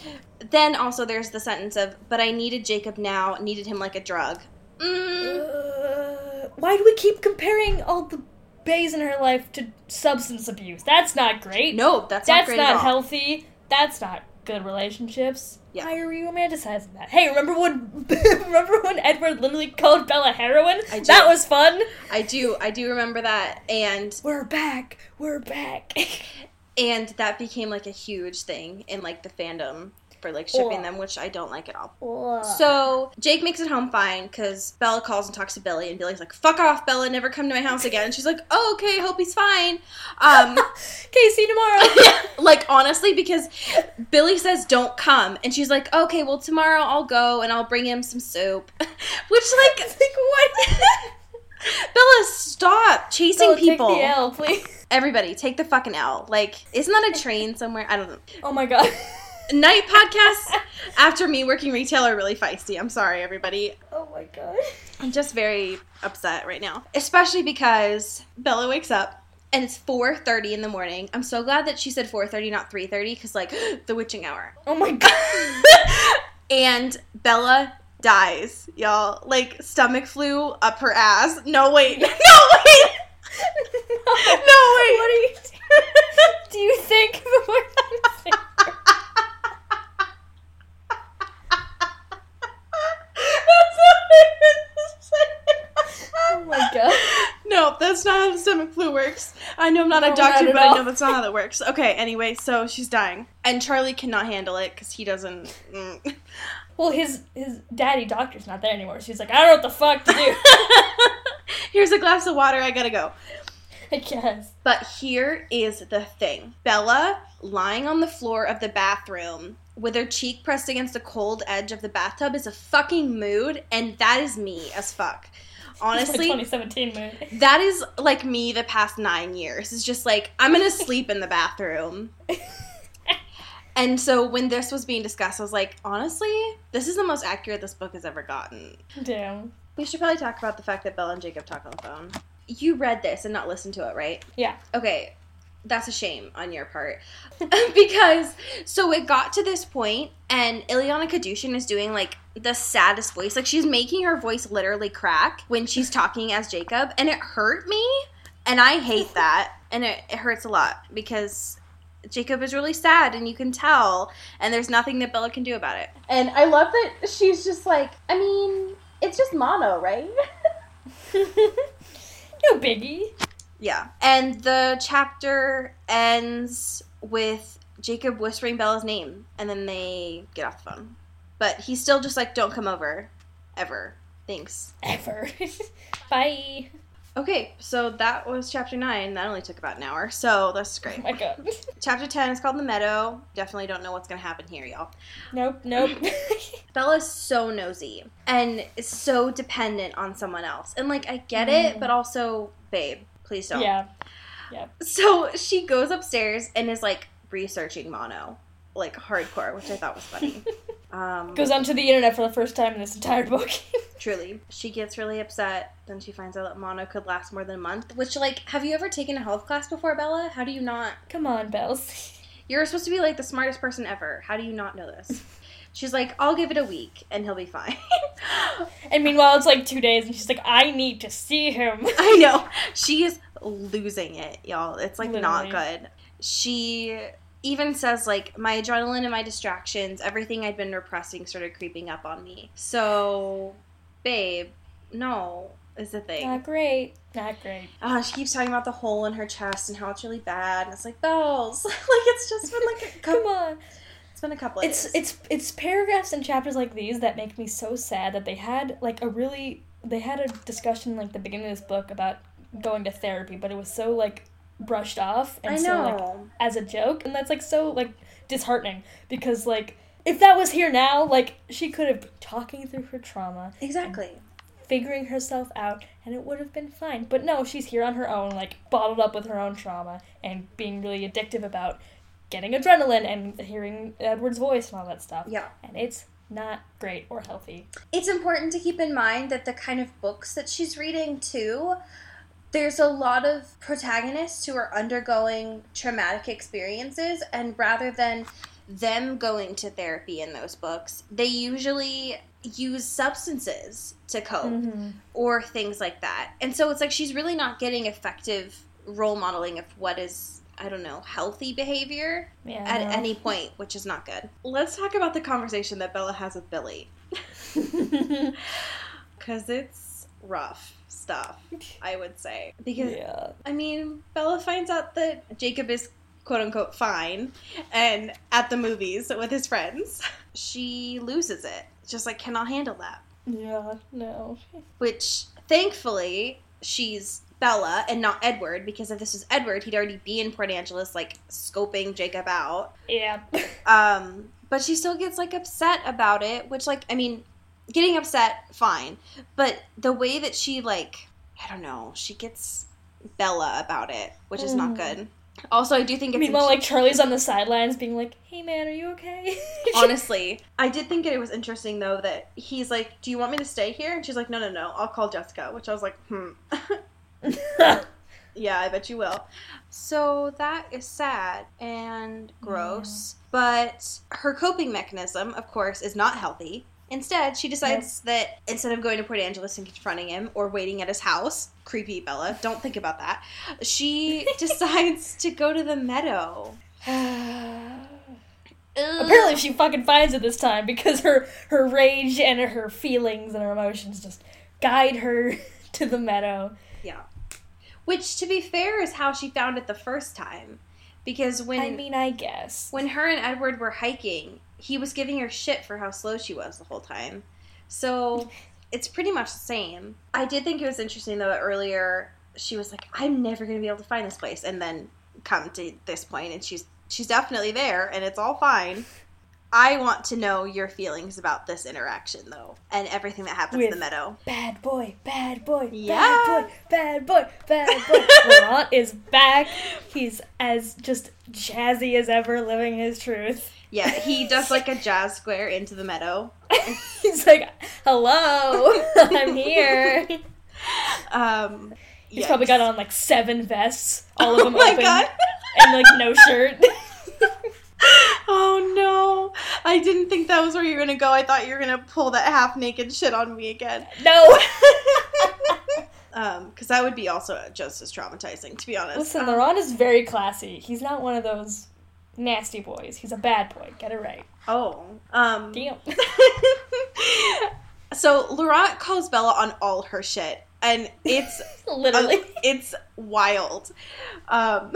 Then also there's the sentence of, "But I needed Jacob now, needed him like a drug." Mm, Uh, why do we keep comparing all the baes in her life to substance abuse? That's not great. no, that's, not That's great not at all. healthy. That's not good relationships. Yeah. Why are we romanticizing that? Hey, remember when remember when Edward literally called Bella heroin? I do. That was fun. I do, I do remember that, and We're back. We're back. and that became like a huge thing in like the fandom for like shipping them, which I don't like at all. so So Jake makes it home fine because Bella calls and talks to Billy, and Billy's like, "Fuck off, Bella! Never come to my house again." And she's like, "Oh, okay. Hope he's fine." Um, okay, see you tomorrow. like honestly, because Billy says, "Don't come," and she's like, "Okay, well tomorrow I'll go and I'll bring him some soup." Which like, like what? Bella, stop chasing Bella, people. Take the L, please. Everybody, take the fucking L. Like, isn't that a train somewhere? I don't know. Oh my god. Night podcasts after me working retail are really feisty. I'm sorry, everybody. oh my god. I'm just very upset right now, especially because Bella wakes up and it's 4:30 in the morning. I'm so glad that she said 4:30, not 3:30, because like the witching hour. Oh my god. and Bella dies, y'all. Like stomach flu up her ass. No wait, no wait, no wait. What are you Do you think before I'm saying- That's not what I meant to say. Oh my god. No, that's not how the stomach flu works. I know I'm not No, a doctor, at but I know that's not how that works. Okay, anyway, so she's dying. And Charlie cannot handle it because he doesn't. mm. Well, his his daddy doctor's not there anymore. She's like, I don't know what the fuck to do. Here's a glass of water, I gotta go. I guess. But here is the thing Bella lying on the floor of the bathroom with her cheek pressed against the cold edge of the bathtub is a fucking mood, and that is me as fuck. Honestly, 2017 mood. that is like me the past nine years. It's just like, I'm gonna sleep in the bathroom. And so when this was being discussed, I was like, honestly, this is the most accurate this book has ever gotten. Damn. We should probably talk about the fact that Bella and Jacob talk on the phone. You read this and not listened to it, right? Yeah. Okay, that's a shame on your part. because, so it got to this point, and Ilyana Kadushin is doing like the saddest voice. Like, she's making her voice literally crack when she's talking as Jacob, and it hurt me. And I hate that. And it, it hurts a lot because Jacob is really sad, and you can tell, and there's nothing that Bella can do about it. And I love that she's just like, I mean, it's just mono, right? no biggie. Yeah. And the chapter ends with Jacob whispering Bella's name, and then they get off the phone. But he's still just like, don't come over. Ever. Thanks. Ever. Bye. Okay, so that was chapter nine. That only took about an hour, so that's Oh great. my god. chapter ten is called the Meadow. Definitely don't know what's gonna happen here, y'all. nope, nope. Bella's so nosy and is so dependent on someone else, and like I get Mm. it, but also, babe, please don't. yeah. So she goes upstairs and is like researching mono, like hardcore, which I thought was funny. Um, Goes onto the internet for the first time in this entire book. Truly. She gets really upset. Then she finds out that mono could last more than a month. Which, like, have you ever taken a health class before, Bella? How do you not? Come on, Bells. You're supposed to be, like, the smartest person ever. How do you not know this? She's like, I'll give it a week and he'll be fine. And meanwhile, it's like two days, and she's like, I need to see him. I know. She is losing it, y'all. It's, like, not good. She even says, like, my adrenaline and my distractions, everything I'd been repressing started creeping up on me. So, babe, no, is the thing. Not great. Not great. Uh, she keeps talking about the hole in her chest and how it's really bad. And it's like bells. like it's just been like a Come on. It's been a couple. Of It's days. it's it's paragraphs and chapters like these that make me so sad that they had like a really they had a discussion like the beginning of this book about going to therapy, but it was so like brushed off and I so like as a joke, and that's like so like disheartening because like if that was here now, like she could have been talking through her trauma, exactly. figuring herself out, and it would have been fine. But no, she's here on her own, like bottled up with her own trauma and being really addictive about getting adrenaline and hearing Edward's voice and all that stuff. Yeah. And it's not great or healthy. It's important to keep in mind that the kind of books that she's reading too. There's a lot of protagonists who are undergoing traumatic experiences, and rather than them going to therapy in those books, they usually use substances to cope. Mm-hmm. or things like that. And so it's like she's really not getting effective role modeling of what is I don't know, healthy behavior Yeah. at any point, which is not good. Let's talk about the conversation that Bella has with Billy cuz it's rough stuff, I would say. Because yeah. I mean, Bella finds out that Jacob is quote unquote fine and at the movies with his friends. She loses it. Just like cannot handle that. Yeah. No. which thankfully she's Bella and not Edward because if this was Edward, he'd already be in Port Angeles, like scoping Jacob out. Yeah. Um, but she still gets like upset about it, which like I mean, getting upset, fine, but the way that she like I don't know, she gets Bella about it, which is not Mm. good. Also, I do think it's Meanwhile, like Charlie's on the sidelines, being like, "Hey, man, are you okay?" honestly i did think it was interesting though that he's like do you want me to stay here and she's like no no no i'll call jessica which i was like hmm yeah i bet you will. So that is sad and gross but her coping mechanism of course is not healthy. Instead she decides that instead of going to port angeles and confronting him or waiting at his house creepy bella don't think about that she decides to go to the meadow. Apparently, she fucking finds it this time because her her rage and her feelings and her emotions just guide her to the meadow. Yeah. Which, to be fair, is how she found it the first time. Because when I mean, I guess. when her and Edward were hiking, he was giving her shit for how slow she was the whole time. So it's pretty much the same. I did think it was interesting though that earlier she was like, "I'm never going to be able to find this place," and then come to this point, and she's she's definitely there, and it's all fine. I want to know your feelings about this interaction though, and everything that happens in the meadow. Bad boy, bad boy, Yeah. bad boy, bad boy, bad boy. Laurent is back. He's as just jazzy as ever, living his truth. Yeah, he does like a jazz square into the meadow. He's like, "Hello, I'm here." Um, He's probably got on like seven vests, all of oh them my open, god! and like no shirt. Oh no! I didn't think that was where you were gonna go. I thought you were gonna pull that half naked shit on me again. no. Um, because that would be also just as traumatizing, to be honest. Listen, Um, Laurent is very classy. He's not one of those nasty boys. He's a bad boy. Get it right. Oh, um. Damn. so Laurent calls Bella on all her shit, and it's Literally. it's wild. Um,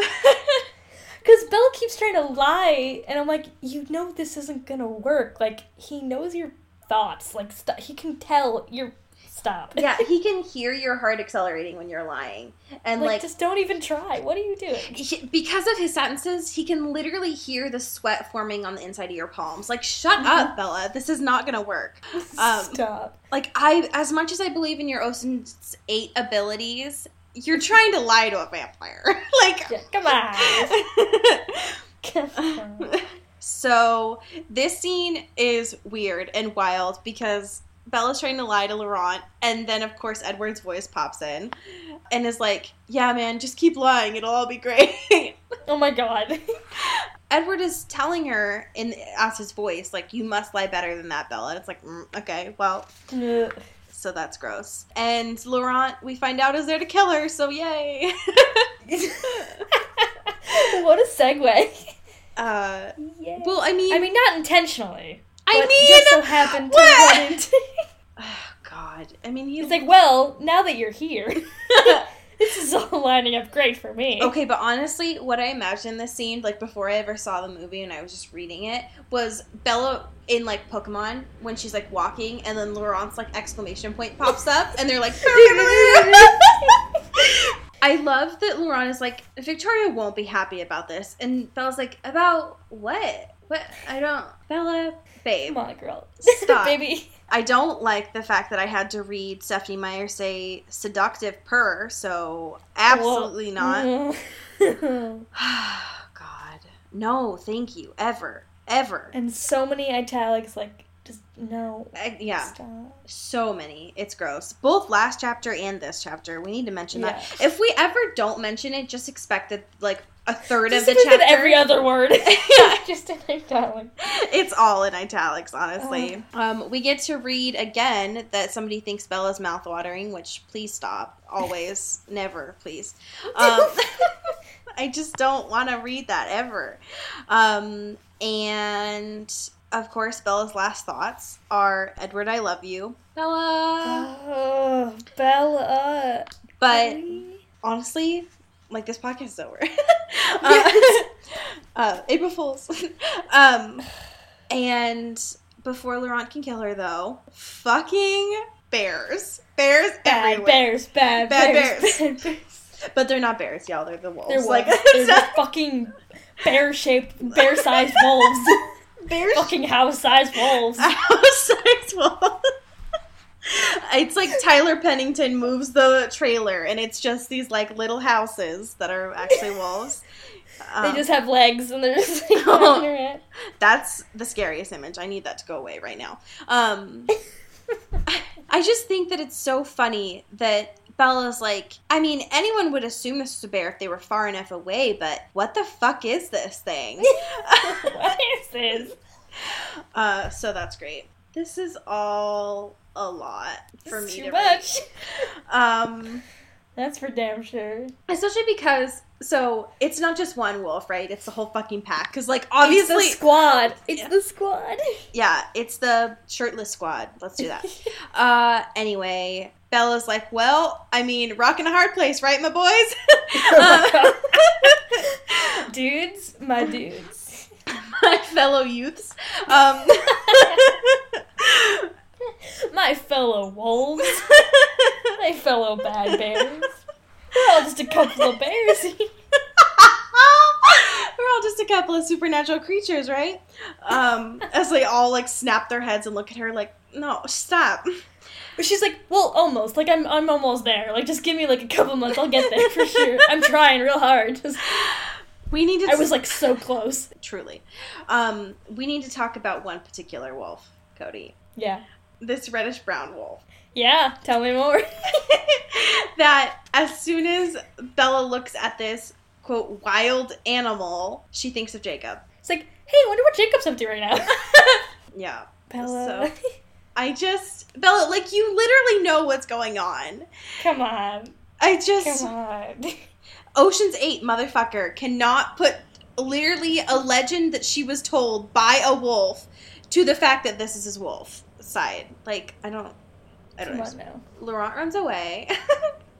Because Bella keeps trying to lie, and I'm like, you know this isn't gonna work. Like, he knows your thoughts. Like, st- he can tell you're stop. yeah, he can hear your heart accelerating when you're lying. And like, like, just don't even try. What are you doing? he- because of his sentences, he can literally hear the sweat forming on the inside of your palms. Like, shut up, Bella. This is not gonna work. Um, Stop. Like, I, as much as I believe in your Ocean's Eight abilities, you're trying to lie to a vampire. like, Yeah, come on. Come on. so this scene is weird and wild because Bella's trying to lie to Laurent, and then of course Edward's voice pops in and is like, "Yeah, man, just keep lying; it'll all be great." oh my god. Edward is telling her in as his voice, like, "You must lie better than that, Bella." And it's like, mm, okay, well. So that's gross. And Laurent, we find out, is there to kill her, so yay. what a segue. uh, Yeah. well, I mean, I mean, not intentionally. I mean, just so happened to what? oh, God, I mean, he's like, well, now that you're here, this is all lining up great for me. Okay, but honestly, what I imagined this scene, like before I ever saw the movie and I was just reading it, was Bella in like Pokemon when she's like walking and then Laurent's like exclamation point pops up and they're like I love that Laurent is like, Victoria won't be happy about this. And Bella's like, about what? What? I don't. Bella, babe. Come on, girl. Stop. Baby. I don't like the fact that I had to read Stephenie Meyer say seductive purr, so absolutely not. not. Mm. God. No, thank you. Ever. Ever. and so many italics, like, just no. I- yeah. Stop. So many. It's gross. Both last chapter and this chapter. We need to mention that. If we ever don't mention it, just expect that like a third Just of the look at chapter. every other word. Yeah. just in italic. it's all in italics, honestly. Um, we get to read again that somebody thinks Bella's mouthwatering, which please stop. Always, never, please. Um, I just don't want to read that ever. Um, and of course, Bella's last thoughts are Edward, I love you. Bella. Oh, Bella. But Really? honestly, like this podcast is over. uh, uh, April Fools. um, and before Laurent can kill her, though, fucking bears, bears bad everywhere. bears, bad, Bad bears, bears. bad bears. But they're not bears, y'all. They're the wolves. They're like. They're the fucking bear-shaped, bear-sized wolves. bears. fucking house-sized wolves. House-sized wolf. It's like Tyler Pennington moves the trailer, and it's just these like little houses that are actually wolves. they Um, just have legs and they're just like Oh. That's the scariest image. I need that to go away right now. Um, I just think that it's so funny that Bella's like, I mean, anyone would assume this was a bear if they were far enough away, but what the fuck is this thing? what is this? uh, so that's great. This is all a lot for It's me too to much. Um, That's for damn sure. especially because so it's not just one wolf, right? It's the whole fucking pack. Because like It's obviously, the squad. It's Yeah. the squad. yeah, it's the shirtless squad. Let's do that. Uh, anyway, Bella's like, well, I mean, rocking a hard place, right, my boys? Uh, dudes, my dudes. my fellow youths. Um, My fellow wolves. My fellow bad bears. We're all just a couple of bears. We're all just a couple of supernatural creatures, right? Um, as they all like snap their heads and look at her like, no, stop. But she's like, well, almost. Like I'm, I'm almost there. Like just give me like a couple months. I'll get there for sure. I'm trying real hard. Just- We need to. I was like so close. truly. Um, we need to talk about one particular wolf, Cody. Yeah. This reddish brown wolf. Yeah. Tell me more. that as soon as Bella looks at this quote wild animal, she thinks of Jacob. It's like, hey, I wonder what Jacob's up to right now. Yeah. Bella. So, I just Bella, like you literally know what's going on. Come on. I just Come on. Ocean's 8 motherfucker cannot put literally a legend that she was told by a wolf to the fact that this is his wolf side. Like I don't I don't Come know. Laurent runs away.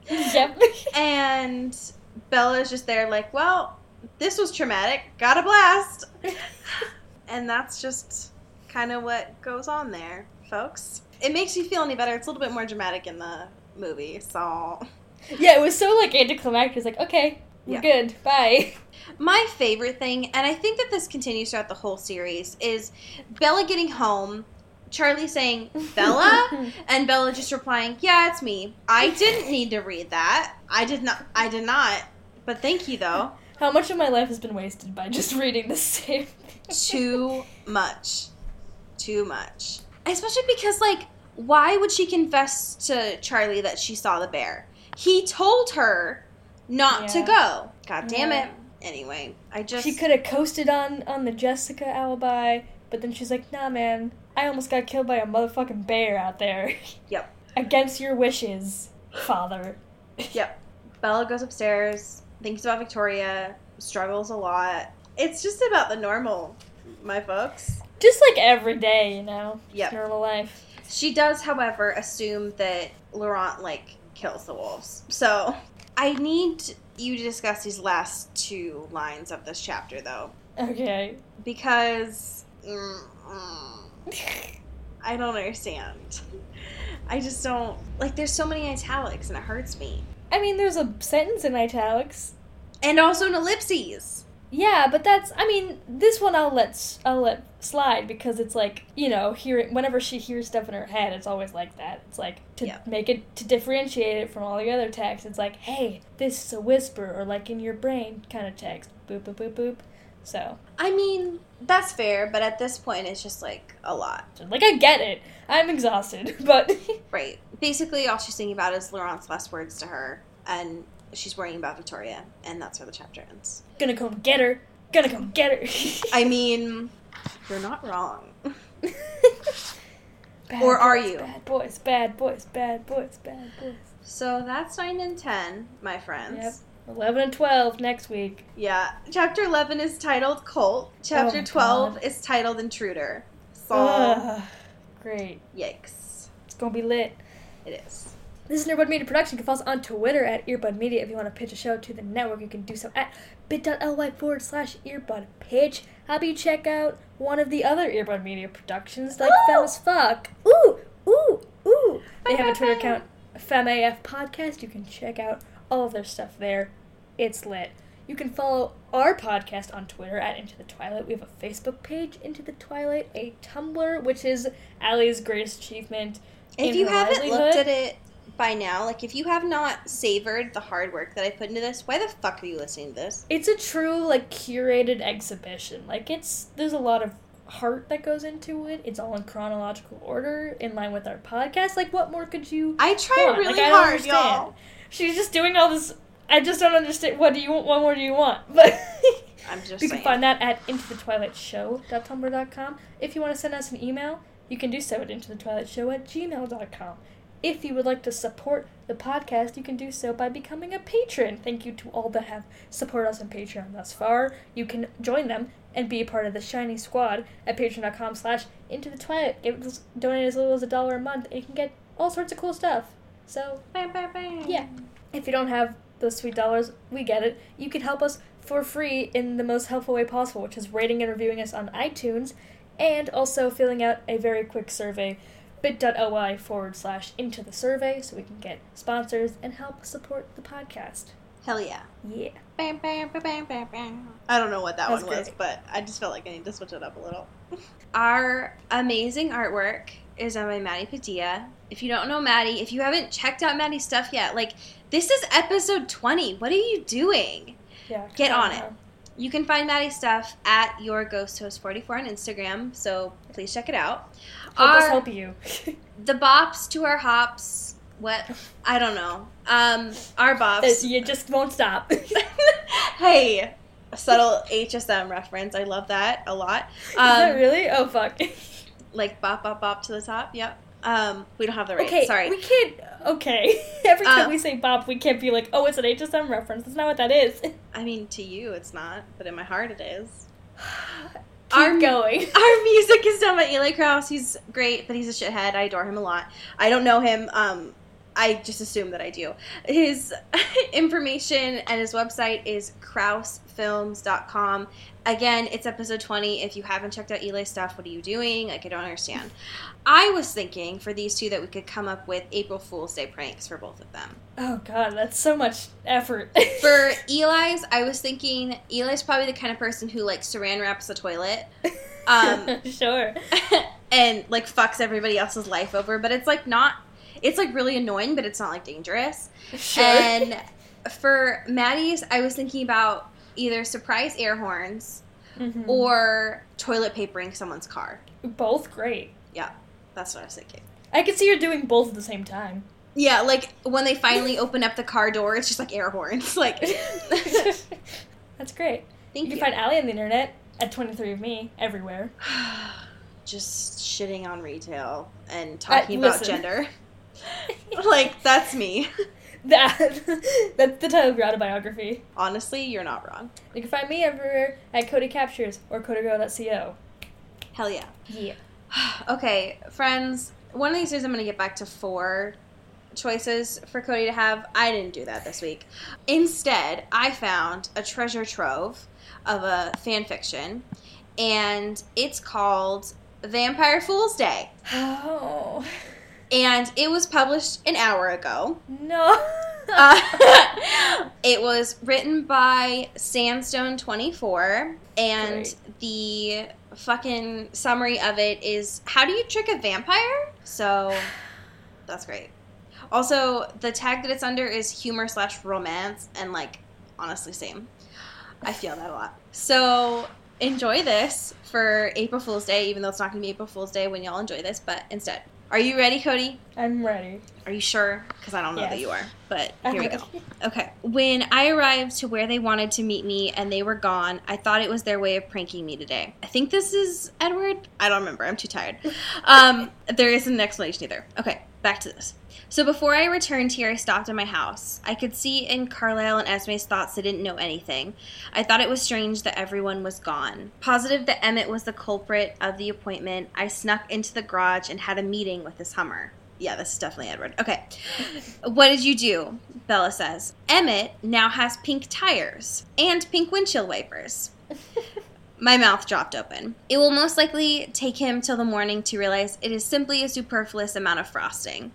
Yep. and Bella's just there like, well, this was traumatic. Got a blast. and that's just kind of what goes on there, folks. it makes you feel any better, it's a little bit more dramatic in the movie. So Yeah, it was so like anticlimactic. It's like, okay, we're Yeah. good. Bye. My favorite thing, and I think that this continues throughout the whole series, is Bella getting home, Charlie saying, Bella? and Bella just replying, Yeah, it's me. I didn't need to read that. I did not I did not. But thank you though. How much of my life has been wasted by just reading the same thing? Too much. Too much. Especially because like why would she confess to Charlie that she saw the bear? He told her not to go. God damn Yeah. it. Anyway, I just She could have coasted on on the Jessica alibi, but then she's like, "Nah, man, I almost got killed by a motherfucking bear out there." Yep. Against your wishes, father. Yep. Bella goes upstairs, thinks about Victoria, struggles a lot. It's just about the normal, my folks. Just like every day, you know. Yep. Normal life. She does, however, assume that Laurent like kills the wolves. So I need you to discuss these last two lines of this chapter, though, Okay. because mm, mm, I don't understand. I just don't like. There's so many italics, and it hurts me, I mean, there's a sentence in italics. and also an ellipses. Yeah, but that's. I mean, this one I'll let I'll let slide because it's like you know, hearing whenever she hears stuff in her head, it's always like that. It's like to Yeah. make it to differentiate it from all the other texts. It's like, hey, this is a whisper, or like in your brain kind of text. Boop boop boop boop. So, I mean, that's fair, but at this point, it's just like a lot. like, I get it. I'm exhausted, but Right. Basically, all she's thinking about is Laurent's last words to her, and she's worrying about Victoria, and that's where the chapter ends. gonna come get her. Gonna come get her. I mean, you're not wrong. Bad Or are you? Bad boys, bad boys, bad boys, bad boys. So that's 9 and 10, my friends. Yep. 11 and 12 next week. Yeah. Chapter 11 is titled Cult. Chapter Oh, 12 God. is titled Intruder. So. Great. yikes. It's gonna be lit. It is. This is an Earbud Media production. You can follow us on Twitter at Earbud Media. If you want to pitch a show to the network, you can do so at bit.ly forward slash earbud pitch. How about you check out one of the other Earbud Media productions like Ooh! As Fuck? Ooh, ooh, ooh. They have a Twitter account, FemAF Podcast. You can check out all of their stuff there. It's lit. You can follow our podcast on Twitter at Into the Twilight. We have a Facebook page, Into the Twilight, a Tumblr, which is Allie's greatest achievement. If you haven't livelihood. looked at it by now, like if you have not savored the hard work that I put into this, why the fuck are you listening to this? It's a true like curated exhibition. Like it's there's a lot of heart that goes into it. It's all in chronological order, in line with our podcast. Like what more could you? I try want? really Like, hard, y'all. She's just doing all this. I just don't understand. What do you want? What more do you want? But I'm just you saying. can find that at intothetwilightshow.tumblr.com. If you want to send us an email, you can do so at intothetwilightshow at gmail.com. If you would like to support the podcast, you can do so by becoming a patron. Thank you to all that have supported us on Patreon thus far. You can join them and be a part of the shiny squad at patreon.com slash into the twilight. Give donate as little as a dollar a month, and you can get all sorts of cool stuff. So Bam, bam, bam. yeah. If you don't have those sweet dollars, we get it. You can help us for free in the most helpful way possible, which is rating and reviewing us on iTunes and also filling out a very quick survey bit.ly forward slash into the survey so we can get sponsors and help support the podcast. Hell yeah. Yeah. Bam, bam, bam, bam, bam, bam. I don't know what that That's one was, great. but I just felt like I need to switch it up a little. Our amazing artwork is done by Maddie Padilla. If you don't know Maddie, if you haven't checked out Maddie's stuff yet, like this is episode 20. What are you doing? Yeah. Get on it. You can find Maddie's stuff at your ghost host 44 on Instagram, so please check it out. Help us Our- help you. The bops to our hops. What? I don't know. Um, our bops. you just won't stop. hey, a subtle HSM reference. I love that a lot. Is that Um, really? Oh fuck. like bop bop bop to the top. Yep. Um, we don't have the right. Okay, Sorry. we can't. Okay, every time Uh, we say "bop," we can't be like, "Oh, it's an HSM reference." That's not what that is. I mean, to you it's not, but in my heart it is. Keep Our- going. Our music is done by Eli Krause. He's great, but he's a shithead. I adore him a lot. I don't know him. Um, I just assume that I do. His information and his website is films.com. Again, it's episode 20. If you haven't checked out Eli's stuff, what are you doing? Like, I don't understand. I was thinking for these two that we could come up with April Fool's Day pranks for both of them. Oh god, that's so much effort. For Eli's, I was thinking Eli's probably the kind of person who like saran wraps the toilet. Um, sure. and like fucks everybody else's life over, but it's like not it's like really annoying, but it's not like dangerous. Sure. And for Maddie's, I was thinking about either surprise air horns Mhm. or toilet papering someone's car. both great. Yeah, that's what I was thinking. I could see you're doing both at the same time. Yeah, like when they finally open up the car door, it's just like air horns. Like, That's great. thank you you. can find Allie on the internet at 23 of me everywhere. just shitting on retail and talking about gender. like, that's me. That that's the title of your autobiography. Honestly, you're not wrong. You can find me everywhere at Cody Captures or CodyGirl.co. Hell yeah. Yeah. Okay, friends, one of these days I'm going to get back to four choices for Cody to have. I didn't do that this week. Instead, I found a treasure trove of a fan fiction, and it's called Vampire Fool's Day. Oh And it was published an hour ago. no. Uh, it was written by Sandstone24, and Great. the fucking summary of it is how do you trick a vampire? So that's great. Also, the tag that it's under is humor slash romance, and like, honestly, same. I feel that a lot. So enjoy this for April Fool's Day, even though it's not going to be April Fool's Day when y'all enjoy this, but instead. Are you ready, Cody? I'm ready. Are you sure? Because I don't know that you are. But here we go. Okay. When I arrived to where they wanted to meet me and they were gone, I thought it was their way of pranking me today. I think this is Edward. I don't remember. I'm too tired. Um, there isn't an explanation either. Okay, back to this. So before I returned here, I stopped at my house. I could see in Carlisle and Esme's thoughts they didn't know anything. I thought it was strange that everyone was gone. Positive that Emmett was the culprit of the appointment, I snuck into the garage and had a meeting with this Hummer. Yeah, this is definitely Edward. Okay. What did you do? Bella says. Emmett now has pink tires and pink windshield wipers. My mouth dropped open. It will most likely take him till the morning to realize it is simply a superfluous amount of frosting.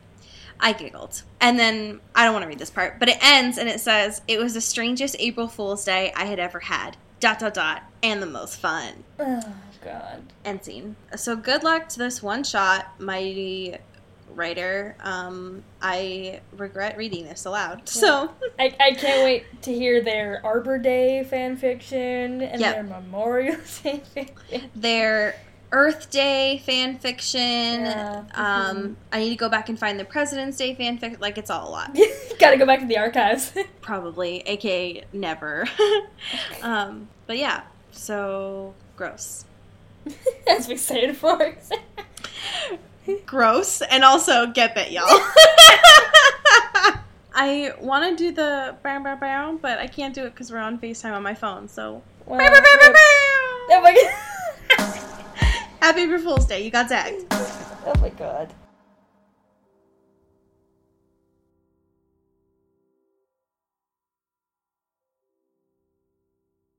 I giggled. And then, I don't want to read this part, but it ends and it says, It was the strangest April Fool's Day I had ever had. Dot, dot, dot. And the most fun. Oh god. End scene. So good luck to this one shot, mighty writer. Um, I regret reading this aloud. So, I, I can't wait to hear their Arbor Day fan fiction and Yep. their Memorial Day fan fiction. their Earth Day fan fiction. Yeah. Um, I need to go back and find the President's Day fan fiction. Like, it's all a lot. Gotta go back to the archives. Probably, aka never. um, but yeah, so gross. That's I'm excited for. Gross, and also get bit, y'all. I want to do the bow bow bow, but I can't do it because we're on FaceTime on my phone. So, Wow. bow, bow, bow, bow, Oh my god. Happy April Fool's Day. You got zagged. Oh my god.